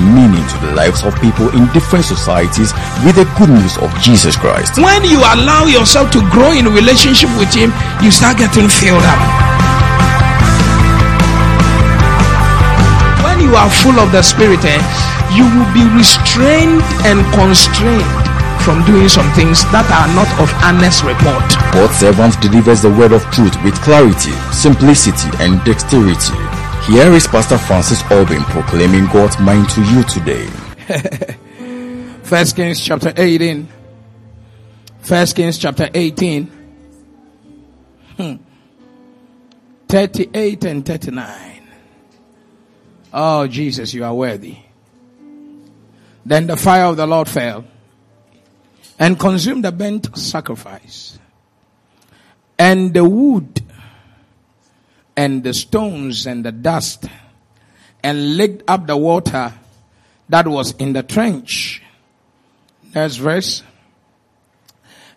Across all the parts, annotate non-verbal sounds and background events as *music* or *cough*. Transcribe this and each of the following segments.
and meaning to the lives of people in different societies with the good news of Jesus Christ. When you allow yourself to grow in relationship with Him, you start getting filled up. When you are full of the Spirit, eh, you will be restrained and constrained from doing some things that are not of honest report. God's servant delivers the word of truth with clarity, simplicity, and dexterity. Here is Pastor Francis Albin proclaiming God's mind to you today. *laughs* First Kings chapter 18. First Kings chapter 18. Hmm. 38 and 39. Oh, Jesus, you are worthy. Then the fire of the Lord fell and consumed the burnt sacrifice and the wood and the stones and the dust and licked up the water that was in the trench. Next verse.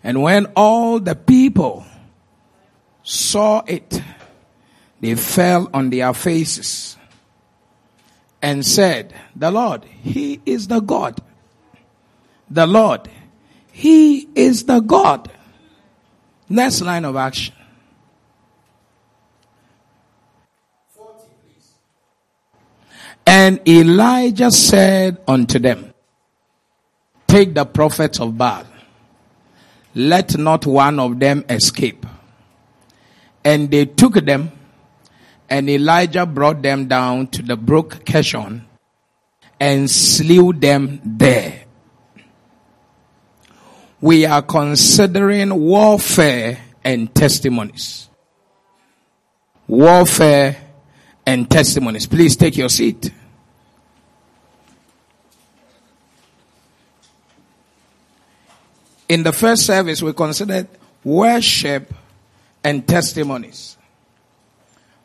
And when all the people saw it, they fell on their faces and said, The Lord, He is the God. The Lord, He is the God. Next line of action. And Elijah said unto them, Take the prophets of Baal, let not one of them escape. And they took them, and Elijah brought them down to the brook Kishon and slew them there. We are considering warfare and testimonies. Warfare and testimonies. Please take your seat. In the first service, we considered worship and testimonies.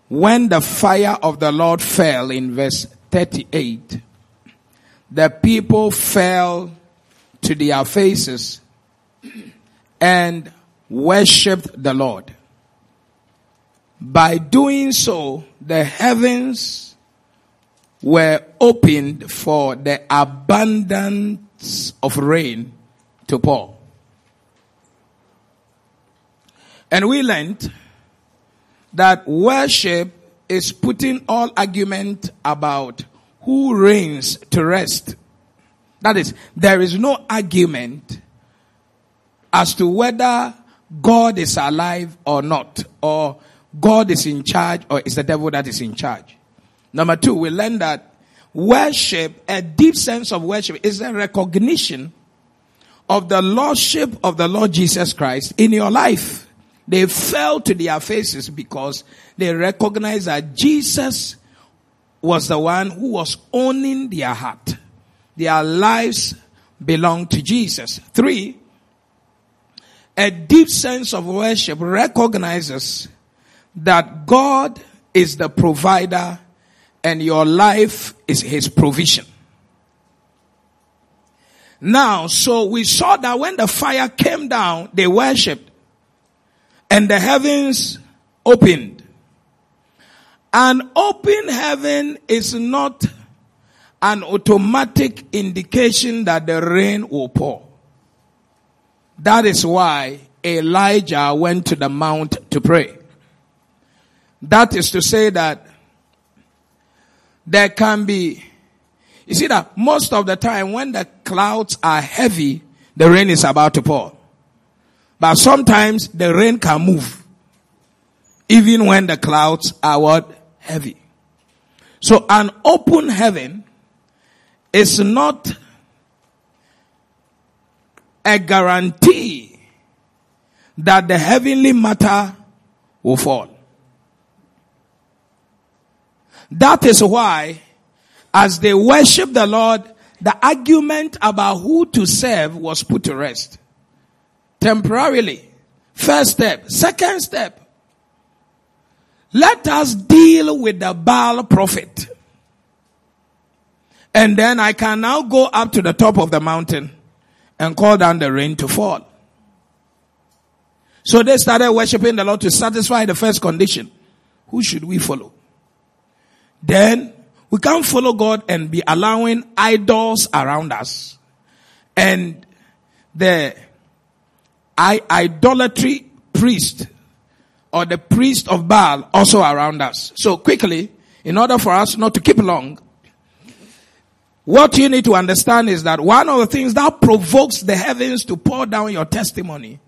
When the fire of the Lord fell in verse 38, the people fell to their faces and worshiped the Lord. By doing so, the heavens were opened for the abundance of rain to pour. And we learned that worship is putting all argument about who reigns to rest. That is, there is no argument as to whether God is alive or not, or God is in charge, or is the devil that is in charge. Number two, we learn that worship, a deep sense of worship, is a recognition of the lordship of the Lord Jesus Christ in your life. They fell to their faces because they recognized that Jesus was the one who was owning their heart. Their lives belong to Jesus. Three, a deep sense of worship recognizes that God is the provider and your life is his provision. Now, so we saw that when the fire came down, they worshipped and the heavens opened. An open heaven is not an automatic indication that the rain will pour. That is why Elijah went to the mount to pray. That is to say that there can be, you see that most of the time when the clouds are heavy, the rain is about to pour. But sometimes the rain can move. Even when the clouds are what? Heavy. So an open heaven is not a guarantee that the heavenly matter will fall. That is why as they worship the Lord, the argument about who to serve was put to rest temporarily. First step. Second step. Let us deal with the Baal prophet. And then I can now go up to the top of the mountain and call down the rain to fall. So they started worshiping the Lord to satisfy the first condition. Who should we follow? Then We can't follow God and be allowing idols around us. And the I- idolatry priest or the priest of Baal also around us. So quickly, in order for us not to keep long, what you need to understand is that one of the things that provokes the heavens to pour down your testimony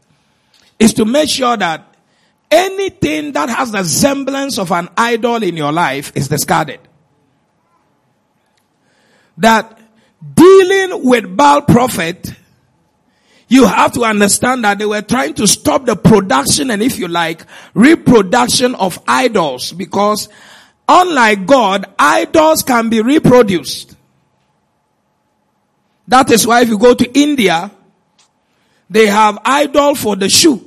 is to make sure that anything that has the semblance of an idol in your life is discarded. That dealing with Baal prophet, you have to understand that they were trying to stop the production and if you like, reproduction of idols because unlike God, idols can be reproduced. That is why if you go to India, they have idol for the shoe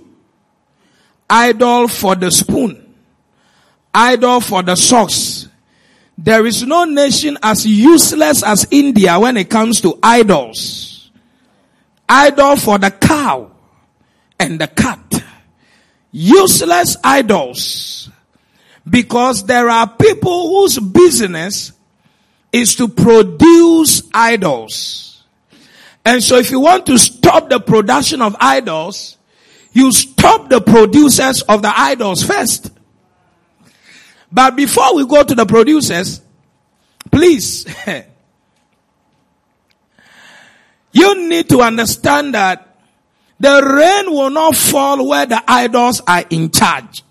idol for the spoon, idol for the socks. There is no nation as useless as India when it comes to idols. Idol for the cow and the cat. Useless idols. Because there are people whose business is to produce idols. And so if you want to stop the production of idols, you stop the producers of the idols first. But before we go to the producers, please, *laughs* you need to understand that the rain will not fall where the idols are in charge.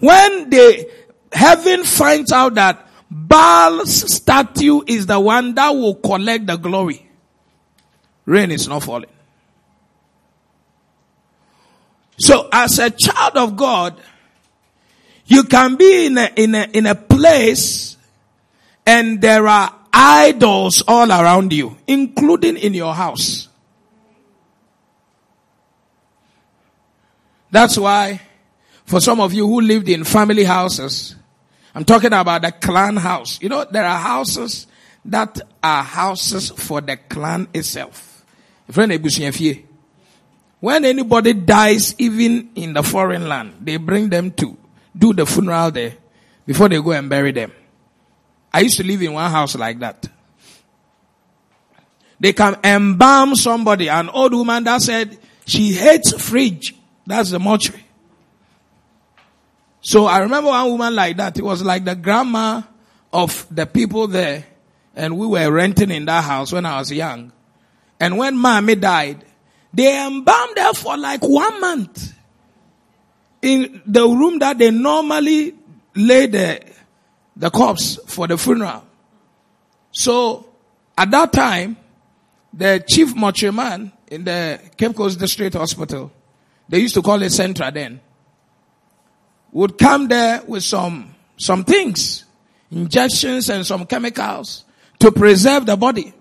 When the heaven finds out that Baal's statue is the one that will collect the glory, rain is not falling. So as a child of God, you can be in a, in a, in a place and there are idols all around you, including in your house. That's why for some of you who lived in family houses, I'm talking about the clan house. You know, there are houses that are houses for the clan itself. When anybody dies, even in the foreign land, they bring them to do the funeral there before they go and bury them. I used to live in one house like that. They can embalm somebody, an old woman that said she hates fridge. That's the mortuary. So I remember one woman like that. It was like the grandma of the people there. And we were renting in that house when I was young. And when mommy died, they embalmed her for like one month in the room that they normally lay the, the corpse for the funeral. So at that time, the chief mortuary in the Cape Coast District Hospital, they used to call it Centra then, would come there with some, some things, injections and some chemicals to preserve the body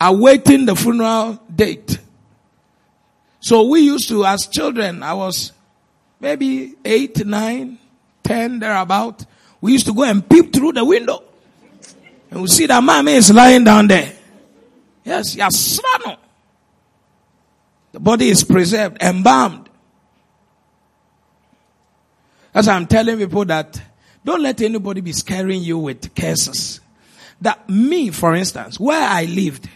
awaiting the funeral date. So we used to, as children, I was maybe eight, nine, ten, thereabout. We used to go and peep through the window. And we see that mommy is lying down there. Yes, Yasrano. The body is preserved, embalmed. As I'm telling people that don't let anybody be scaring you with curses. That me, for instance, where I lived,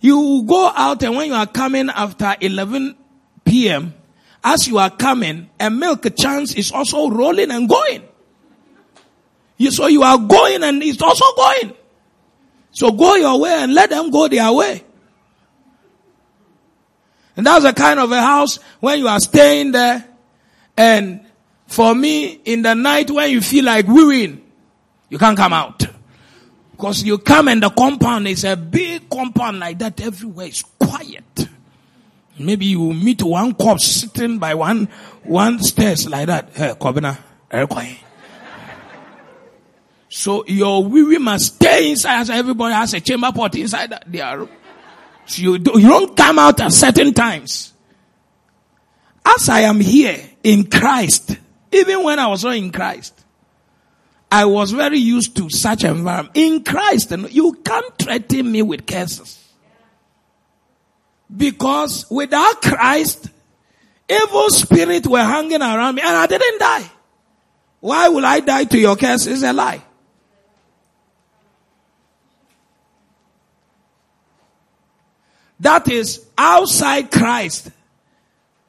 you go out and when you are coming after 11 p.m., as you are coming, a milk chance is also rolling and going. You, so you are going and it's also going. So go your way and let them go their way. And that's a kind of a house when you are staying there. And for me, in the night when you feel like wearing, you can't come out. Because you come and the compound is a big compound like that everywhere. It's quiet. Maybe you meet one corpse sitting by one, one stairs like that. Hey, Kobina. So your wee must stay inside as everybody has a chamber pot inside their room. So you, do, you don't come out at certain times. As I am here in Christ, even when I was not in Christ, I was very used to such environment. In Christ, you can't threaten me with curses. Because without Christ, evil spirits were hanging around me and I didn't die. Why will I die to your curse? It's a lie. That is outside Christ.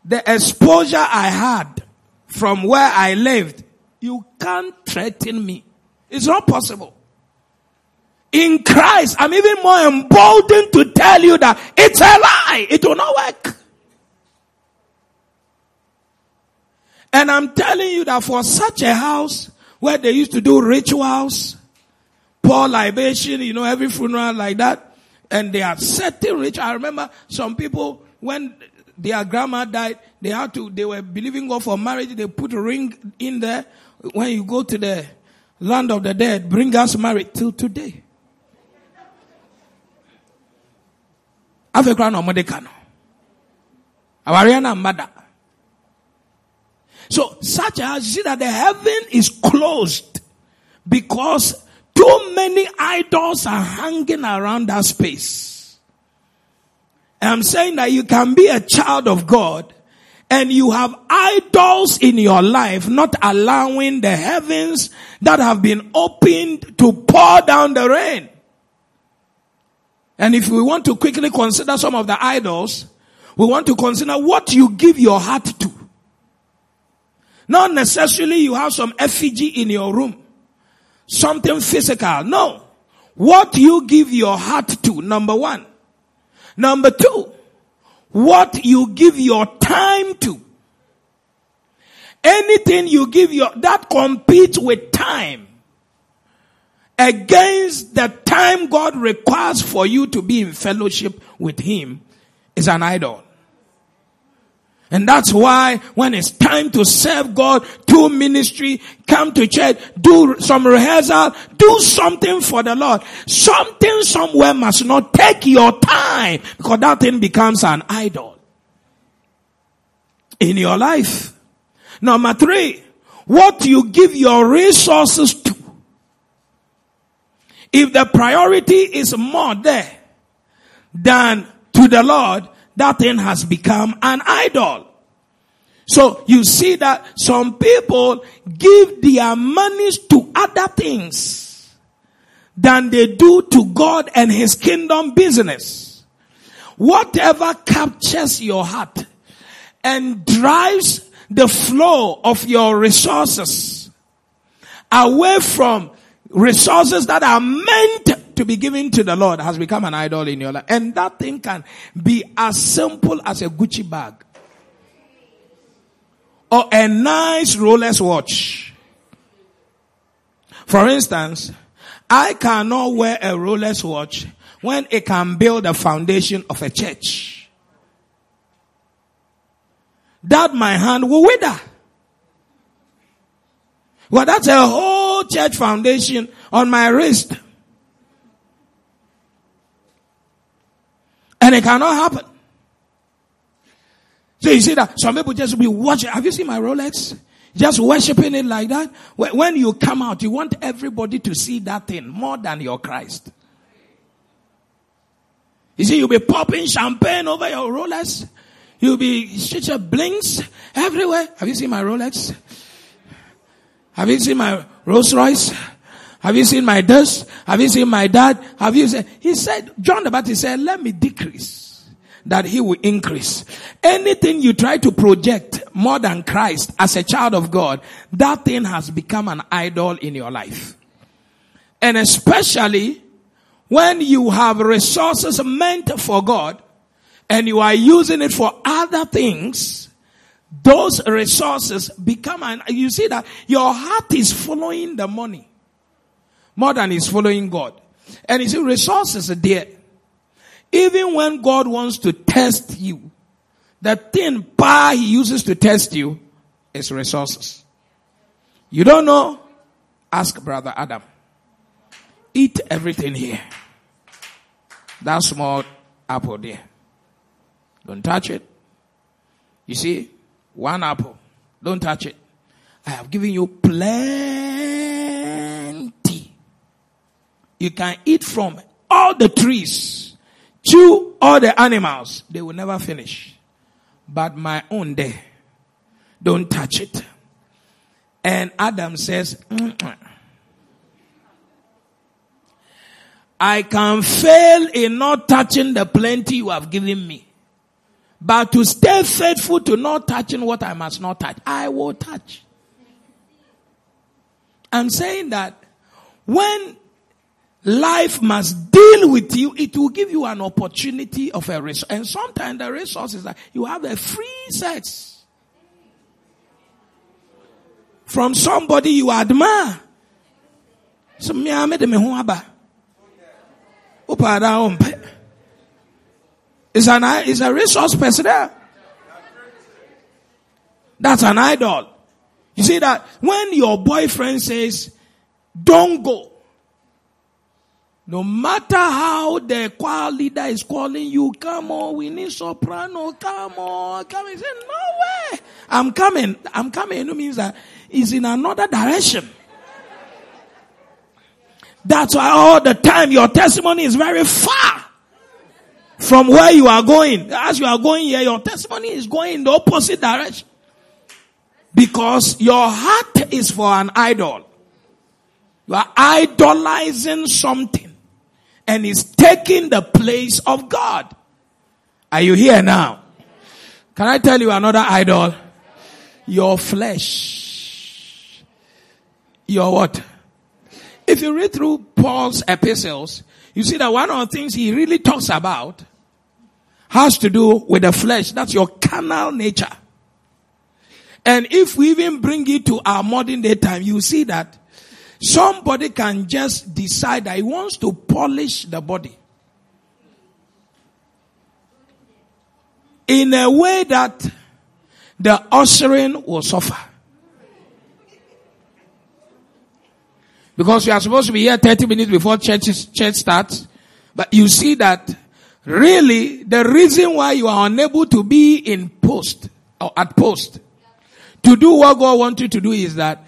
The exposure I had from where I lived, you can't threaten me. It's not possible. In Christ, I'm even more emboldened to tell you that it's a lie. It will not work. And I'm telling you that for such a house where they used to do rituals, pour libation, you know, every funeral like that, and they are setting rich. I remember some people when their grandma died, they had to, they were believing God for marriage, they put a ring in there. When you go to the land of the dead, bring us married till today. African or Modecano. Awariana mother. So such as see that the heaven is closed because too many idols are hanging around that space. I'm saying that you can be a child of God and you have idols in your life not allowing the heavens that have been opened to pour down the rain. And if we want to quickly consider some of the idols, we want to consider what you give your heart to. Not necessarily you have some effigy in your room. Something physical. No. What you give your heart to, number one. Number two, what you give your time to. Anything you give your, that competes with time against the time God requires for you to be in fellowship with Him is an idol. And that's why when it's time to serve God, do ministry, come to church, do some rehearsal, do something for the Lord. Something somewhere must not take your time because that thing becomes an idol in your life. Number three, what you give your resources. If the priority is more there than to the Lord, that thing has become an idol. So you see that some people give their monies to other things than they do to God and His kingdom business. Whatever captures your heart and drives the flow of your resources away from resources that are meant to be given to the Lord has become an idol in your life. And that thing can be as simple as a Gucci bag. Or a nice Rolex watch. For instance, I cannot wear a Rolex watch when it can build the foundation of a church. That my hand will wither. Well, that's a whole church foundation on my wrist. And it cannot happen. So you see that some people just be watching. Have you seen my Rolex? Just worshiping it like that. When you come out, you want everybody to see that thing more than your Christ. You see, you'll be popping champagne over your Rolex. You'll be such a blinks everywhere. Have you seen my Rolex? Have you seen my Rolls Royce? Have you seen my dust? Have you seen my dad? Have you seen? He said, John the Baptist said, let me decrease that he will increase. Anything you try to project more than Christ as a child of God, that thing has become an idol in your life. And especially when you have resources meant for God and you are using it for other things, those resources become an, you see that your heart is following the money more than he's following God. And you see, resources are there. Even when God wants to test you, the thing power he uses to test you is resources. You don't know? Ask brother Adam. Eat everything here. That small apple there. Don't touch it. You see, one apple. Don't touch it. I have given you plenty you can eat from all the trees, chew all the animals. They will never finish. But my own day, don't touch it. And Adam says, Mm-mm. I can fail in not touching the plenty you have given me. But to stay faithful to not touching what I must not touch, I will touch. I'm saying that when life must deal with you, it will give you an opportunity of a resource. And sometimes the resource is that you have a free sex from somebody you admire. So me ame de me. Is an is a resource person there. That's an idol. You see that when your boyfriend says, don't go, no matter how the choir leader is calling you, come on, we need soprano, come on, come and say, no way. I'm coming. I'm coming. It means that he's in another direction. That's why all the time your testimony is very far from where you are going. As you are going here, your testimony is going in the opposite direction. Because your heart is for an idol. You are idolizing something and is taking the place of God. Are you here now? Can I tell you another idol? Your flesh. Your what? If you read through Paul's epistles, you see that one of the things he really talks about has to do with the flesh. That's your carnal nature. And if we even bring it to our modern day time, you see that somebody can just decide that he wants to polish the body. In a way that the ushering will suffer. Because we are supposed to be here 30 minutes before church, church starts. But you see that really the reason why you are unable to be in post or at post to do what God wants you to do is that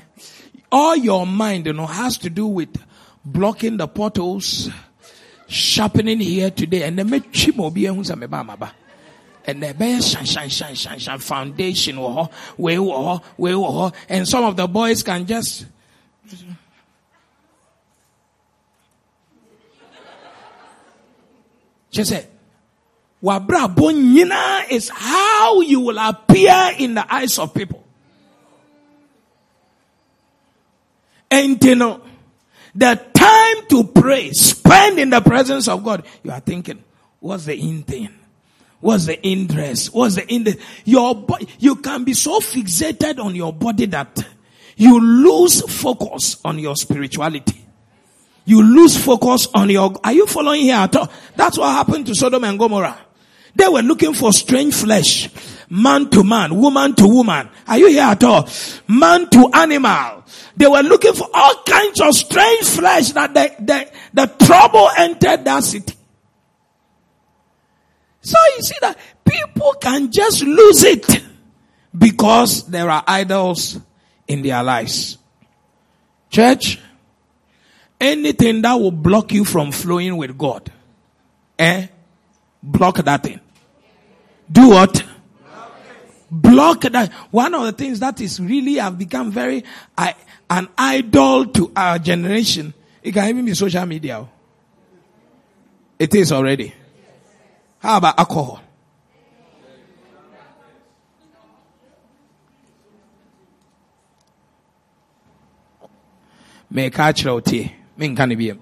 all your mind, you know, has to do with blocking the portals, sharpening here today, and then make chimo and the best shine, shine, shine, shine, shine foundation, way, way, or and some of the boys can just She said, Wabrabo nyina is how you will appear in the eyes of people. And you know, the time to pray, spend in the presence of God, you are thinking, what's the in thing? What's the interest? What's the in the, your body, you can be so fixated on your body that you lose focus on your spirituality you lose focus on your, are you following here at all? That's what happened to Sodom and Gomorrah. They were looking for strange flesh. Man to man, woman to woman. Are you here at all? Man to animal. They were looking for all kinds of strange flesh that the, the, the trouble entered that city. So you see that people can just lose it because there are idols in their lives. Church, Anything that will block you from flowing with God, eh? Block that thing. Do what? Block that. One of the things that is really have become very uh, an idol to our generation. It can even be social media. It is already. How about alcohol? Make a menka ne biam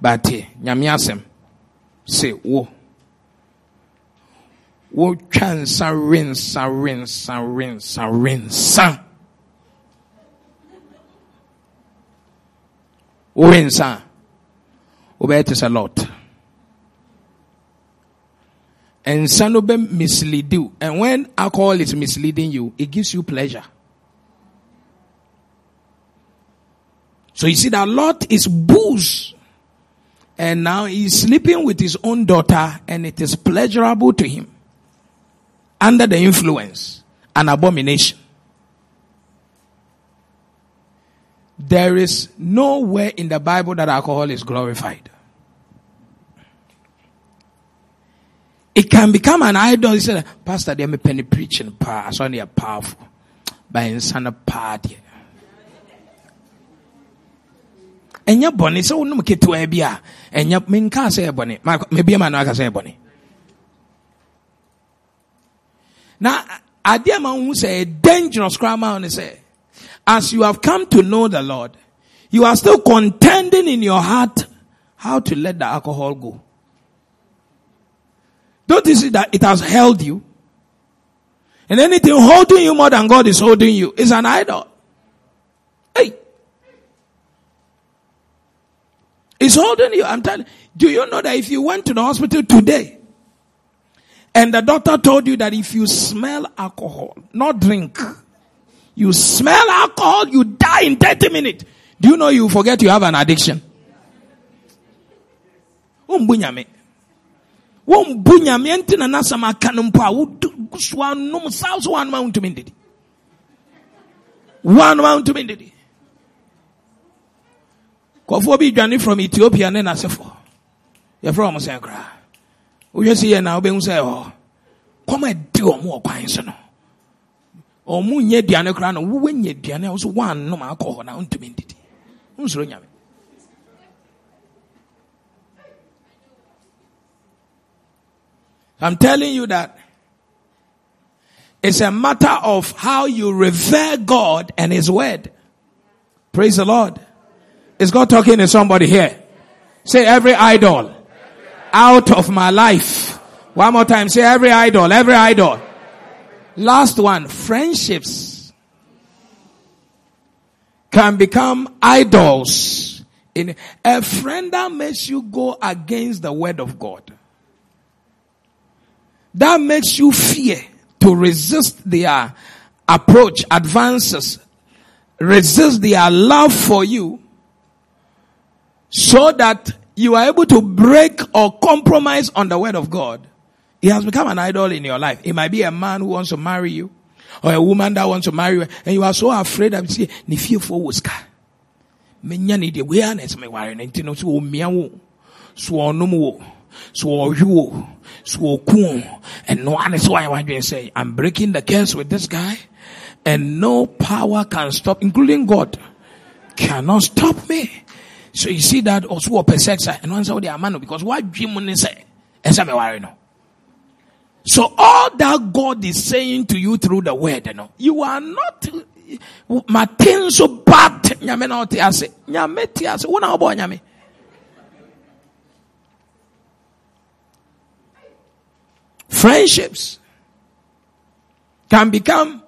bate nyame asɛm. Se wo. Wotwa nsa rensa rensa rensa rensa worensa a wobɛyɛ te sɛ lot. Nsa no bɛ mislead you. And when alcohol is misleading you it gives you pleasure So you see that Lot is booze. And now he's sleeping with his own daughter and it is pleasurable to him. Under the influence, an abomination. There is nowhere in the Bible that alcohol is glorified. It can become an idol. He said, Pastor, they are penny preaching, pa, so they are powerful. bɛnsa no paa deɛ ɛnyɛ bɔne sɛ wonom ketewa bi a ɛnyɛ menkaa sɛ yɛ bɔne mebiama no aka sɛ yɛ bɔne na adeɛ ma wohu sɛ yɛ dangerous koraa ma wo ne sɛ as you have come to know the lord you are still contending in your heart how to let the alcohol go. Don't you see that it has held you? And anything holding you more than God is holding you is an idol. Hey. It's holding you. I'm telling you. Do you know that if you went to the hospital today and the doctor told you that if you smell alcohol, not drink, you smell alcohol, you die in 30 minutes. Do you know you forget you have an addiction? Kɔfoɔ bi dwane from ethiopia ne nasefo yɛfrɛ ɔmo sɛ koraa. Si yɛ na wobɛhu sɛ hɔ. Kɔm adi ɔmo wɔ so no. Ɔmo nyɛ aduane koraa no wowanya aduane a wo so woannom akɔ hɔ na ndidi. Nyame. I'm telling you that it's a matter of how you revere God and His Word. Praise the Lord. Is God talking to somebody here? Say every idol out of my life. One more time. Say every idol, every idol. Last one, friendships can become idols. In a friend that makes you go against the word of God that makes you fear to resist their approach, advances, resist their love for you, so that you are able to break or compromise on the word of God. It has become an idol in your life. It might be a man who wants to marry you, or a woman that wants to marry you, and you are so afraid of say, "Ni fear for wuska." Menya ni de wea me worry na ntino so o mia wo, so onum wo, so so and no one is why I say I'm breaking the curse with this guy and no power can stop including God cannot stop me so you see that also a sex and one say oh, the man because what dream say no. So all that God is saying to you through the word you know you are not matin so bad nyame na ɔte ase. Nyame te ase. Wo na ɔbɔ nyame. Friendships can become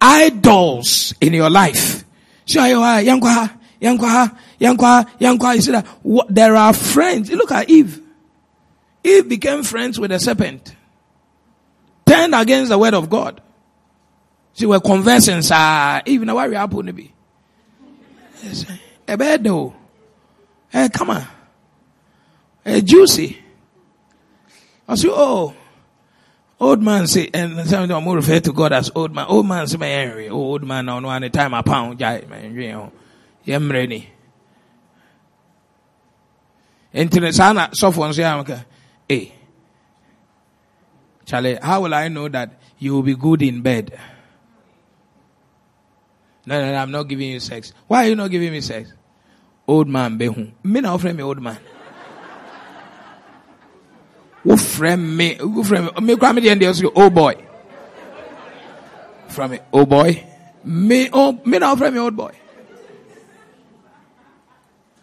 idols in your life. So yankwa, yankwa, yankwa, yankwa. You see that there are friends. Look at Eve. Eve became friends with the serpent. Turned against the word of God. She were conversing, sir. Eve, now why we happen to be? A bed though. Hey, come on. Hey, juicy. I say, oh, old man say, and some of them refer to God as old man. Old man say, my oh, old man, no, no, any time I pound, jai, man, you know, yam ready. Sana, soft one say, I'm hey, Charlie, how will I know that you will be good in bed? No, no, no, I'm not giving you sex. Why are you not giving me sex? Old man, behu. Me not offering me old man *laughs* wofrɛ me wofrɛ me me kura me deɛ deɛ so oh boy from me oh boy me oh me na wofrɛ me old boy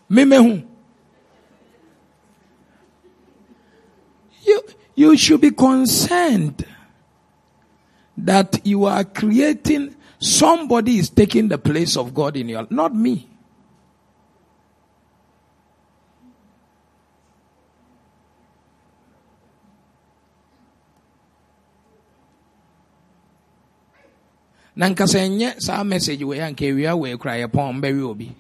me me you you should be concerned that you are creating somebody is taking the place of God in your not me. Na nyɛ saa message wei anka awia wei kora yɛpɔn bɛwe obi.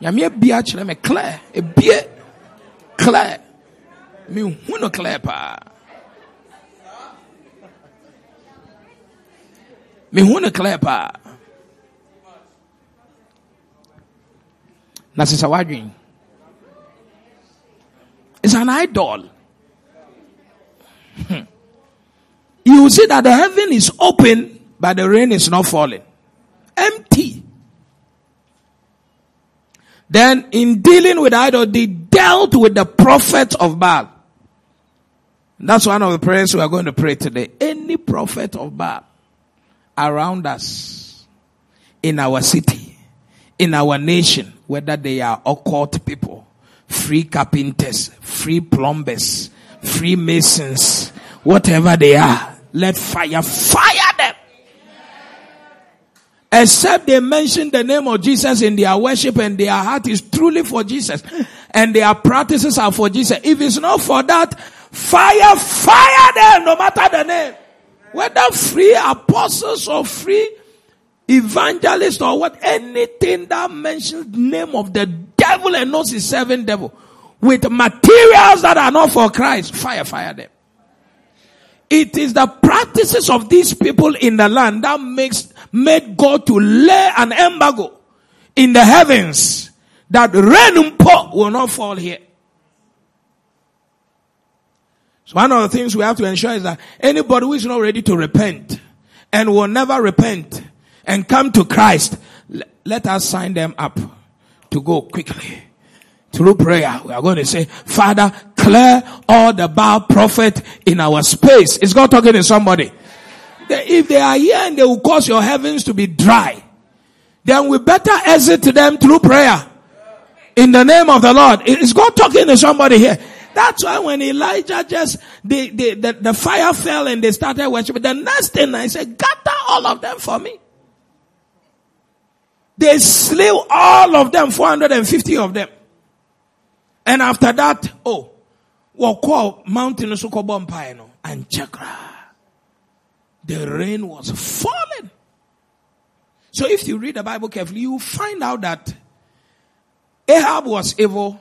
Nyame abia kyerɛ me clear ebie clear mehu no clear paa mehu no clear paa na sesa wadwen it's an idol. Hmm. You will see that the heaven is open, but the rain is not falling. Empty. Then in dealing with idol, they dealt with the prophet of Baal. That's one of the prayers we are going to pray today. Any prophet of Baal around us, in our city, in our nation, whether they are occult people, free carpenters, free plumbers, free masons, whatever they are, let fire fire. Except they mention the name of Jesus in their worship and their heart is truly for Jesus and their practices are for Jesus. If it's not for that, fire, fire them no matter the name. Whether free apostles or free evangelists or what, anything that mentions name of the devil and knows his seven devil with materials that are not for Christ, fire, fire them. It is the practices of these people in the land that makes, made God to lay an embargo in the heavens that rain and pour will not fall here. So one of the things we have to ensure is that anybody who is not ready to repent and will never repent and come to Christ, let us sign them up to go quickly. Through prayer, we are going to say, Father, clear all the Baal prophet in our space. Is God talking to somebody? If they are here and they will cause your heavens to be dry, then we better exit them through prayer. In the name of the Lord. Is God talking to somebody here? That's why when Elijah just, the, the, the, the fire fell and they started worshiping, the next thing I said, gather all of them for me. They slew all of them, 450 of them. And after that, oh, what mountain no and chakra. The rain was falling. So if you read the Bible carefully, you find out that Ahab was evil,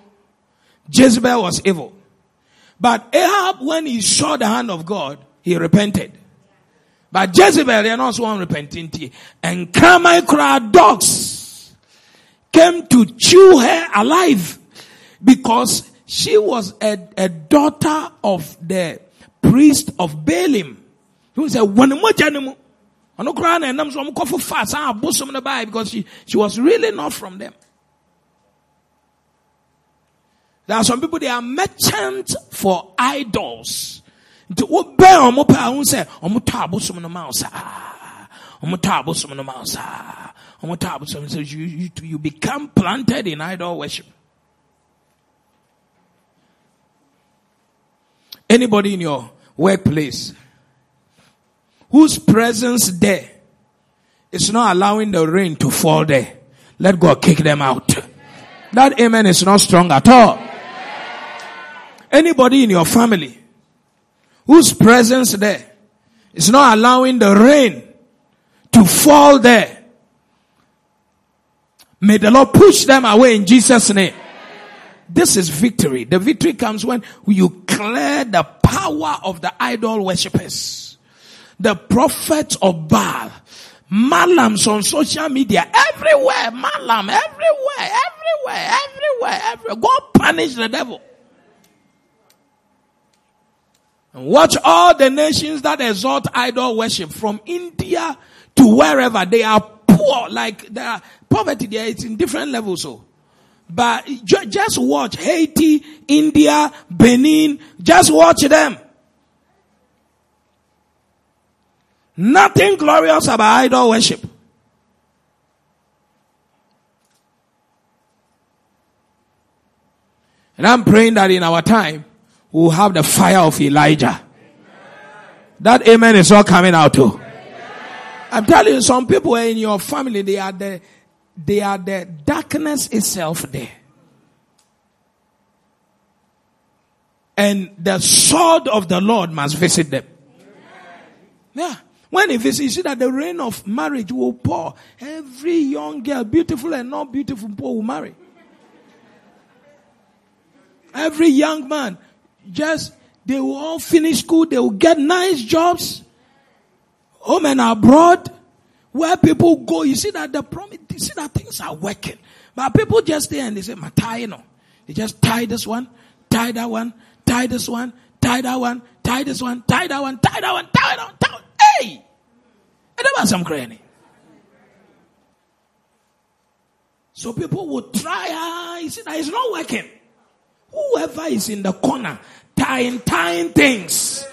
Jezebel was evil. But Ahab, when he saw the hand of God, he repented. But Jezebel, they are not one repenting. And Carmine crowd dogs came to chew her alive because she was a, a daughter of the priest of Baalim. Who said, "When ɔno koraa na ɛnam so ɔmo kɔfo fa saa abosom no bae because she, she was really not from them. There are some people they are merchants for idols. nti wobɛn ɔmo pɛ ahu sɛ ɔmo tɔ abosom no ma wo saa ɔmo tɔ abosom no ma wo saa ɔmo tɔ abosom so you, you, you become planted in idol worship anybody in your workplace whose presence there is not allowing the rain to fall there let God kick them out that amen is not strong at all Anybody in your family whose presence there is not allowing the rain to fall there. May the Lord push them away in Jesus' name. This is victory. The victory comes when you clear the power of the idol worshippers. The prophets of Baal. Malams on social media. Everywhere. Malam. Everywhere. Everywhere. Everywhere. Everywhere. Go punish the devil. Watch all the nations that exalt idol worship from India to wherever they are poor, like the poverty there, it's in different levels. So, but just watch Haiti, India, Benin, just watch them. Nothing glorious about idol worship. And I'm praying that in our time, we will have the fire of Elijah. That amen is all coming out too. I'm telling you, some people in your family, they are the, they are the darkness itself there. And the sword of the Lord must visit them. Yeah. When he visits, you see that the rain of marriage will pour. Every young girl, beautiful and not beautiful, poor will marry. Every young man, just, they will all finish school, they will get nice jobs, home and abroad, where people go, you see that the promise, you see that things are working. But people just stay and they say, Matai, you know. They just tie this one, tie that one, tie this one, tie that one, tie this one, tie that one, tie that one, tie that one, tie that one. Hey! And there was some crying. So people would try, ah, you see that it's not working. Whoever is in the corner, tying, tying things.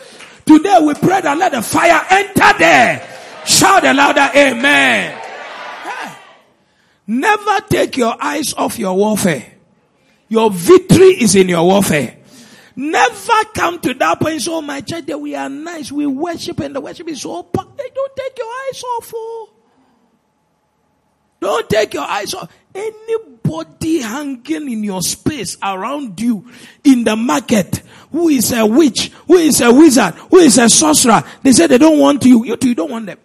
Today we pray that let the fire enter there. Shout a louder amen. Never take your eyes off your warfare. Your victory is in your warfare. Never come to that point. So oh, my church, that we are nice. We worship and the worship is so packed. Don't take your eyes off. Oh. Don't take your eyes off. Anybody hanging in your space around you in the market who is a witch, who is a wizard, who is a sorcerer, they say they don't want you. You too, you don't want them.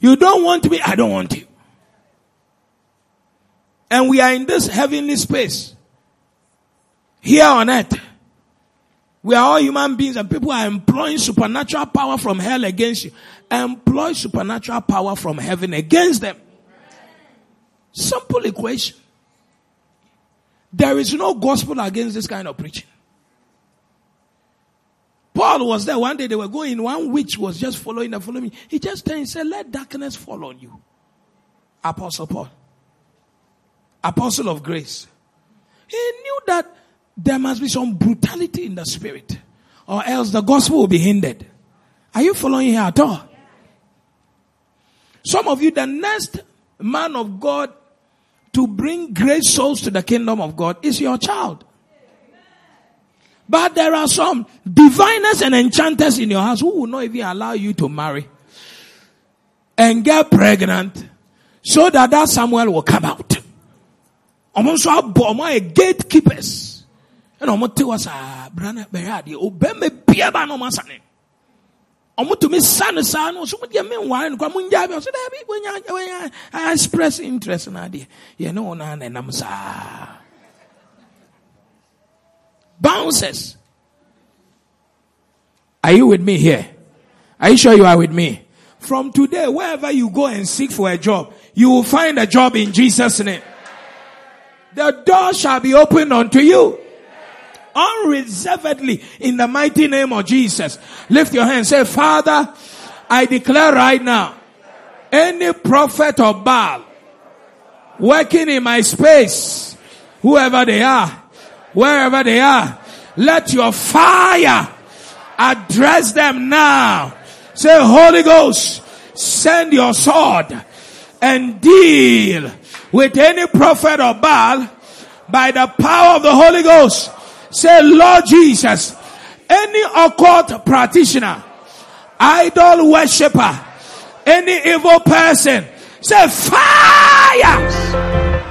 You don't want me, I don't want you. And we are in this heavenly space. Here on earth. We are all human beings and people are employing supernatural power from hell against you. Employ supernatural power from heaven against them. Simple equation. There is no gospel against this kind of preaching. Paul was there one day, they were going, one witch was just following and following. He just turned and said, let darkness fall on you. Apostle Paul. Apostle of grace. He knew that there must be some brutality in the spirit or else the gospel will be hindered. Are you following here at all? Some of you, the next man of God to bring great souls to the kingdom of God is your child. But there are some diviners and enchanters in your house who will not even allow you to marry and get pregnant so that that Samuel will come out. ɔmo nso abɔ ɔmo ayɛ gatekeepers. Ɛna ɔmo te hɔ saa brana bɛyɛ adeɛ obɛma bia ba na ɔmo asane ɔmo tumi sa no saa no so mo deɛ menware no kora mo ngyaa bi ɔso daabi wonya wonya express interest na adeɛ yɛne naa na ɛnam saa bounces are you with me here are you sure you are with me from today wherever you go and seek for a job you will find a job in jesus name the door shall be opened unto you. Unreservedly in the mighty name of Jesus. Lift your hand. Say, Father, I declare right now, any prophet of Baal working in my space, whoever they are, wherever they are, let your fire address them now. Say, Holy Ghost, send your sword and deal with any prophet or Baal by the power of the Holy Ghost. Say, Lord Jesus, any occult practitioner, idol worshipper, any evil person, say fire!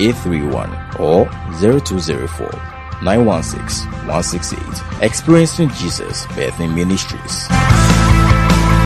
831 or 0204 916 168. Experiencing Jesus Birthing Ministries.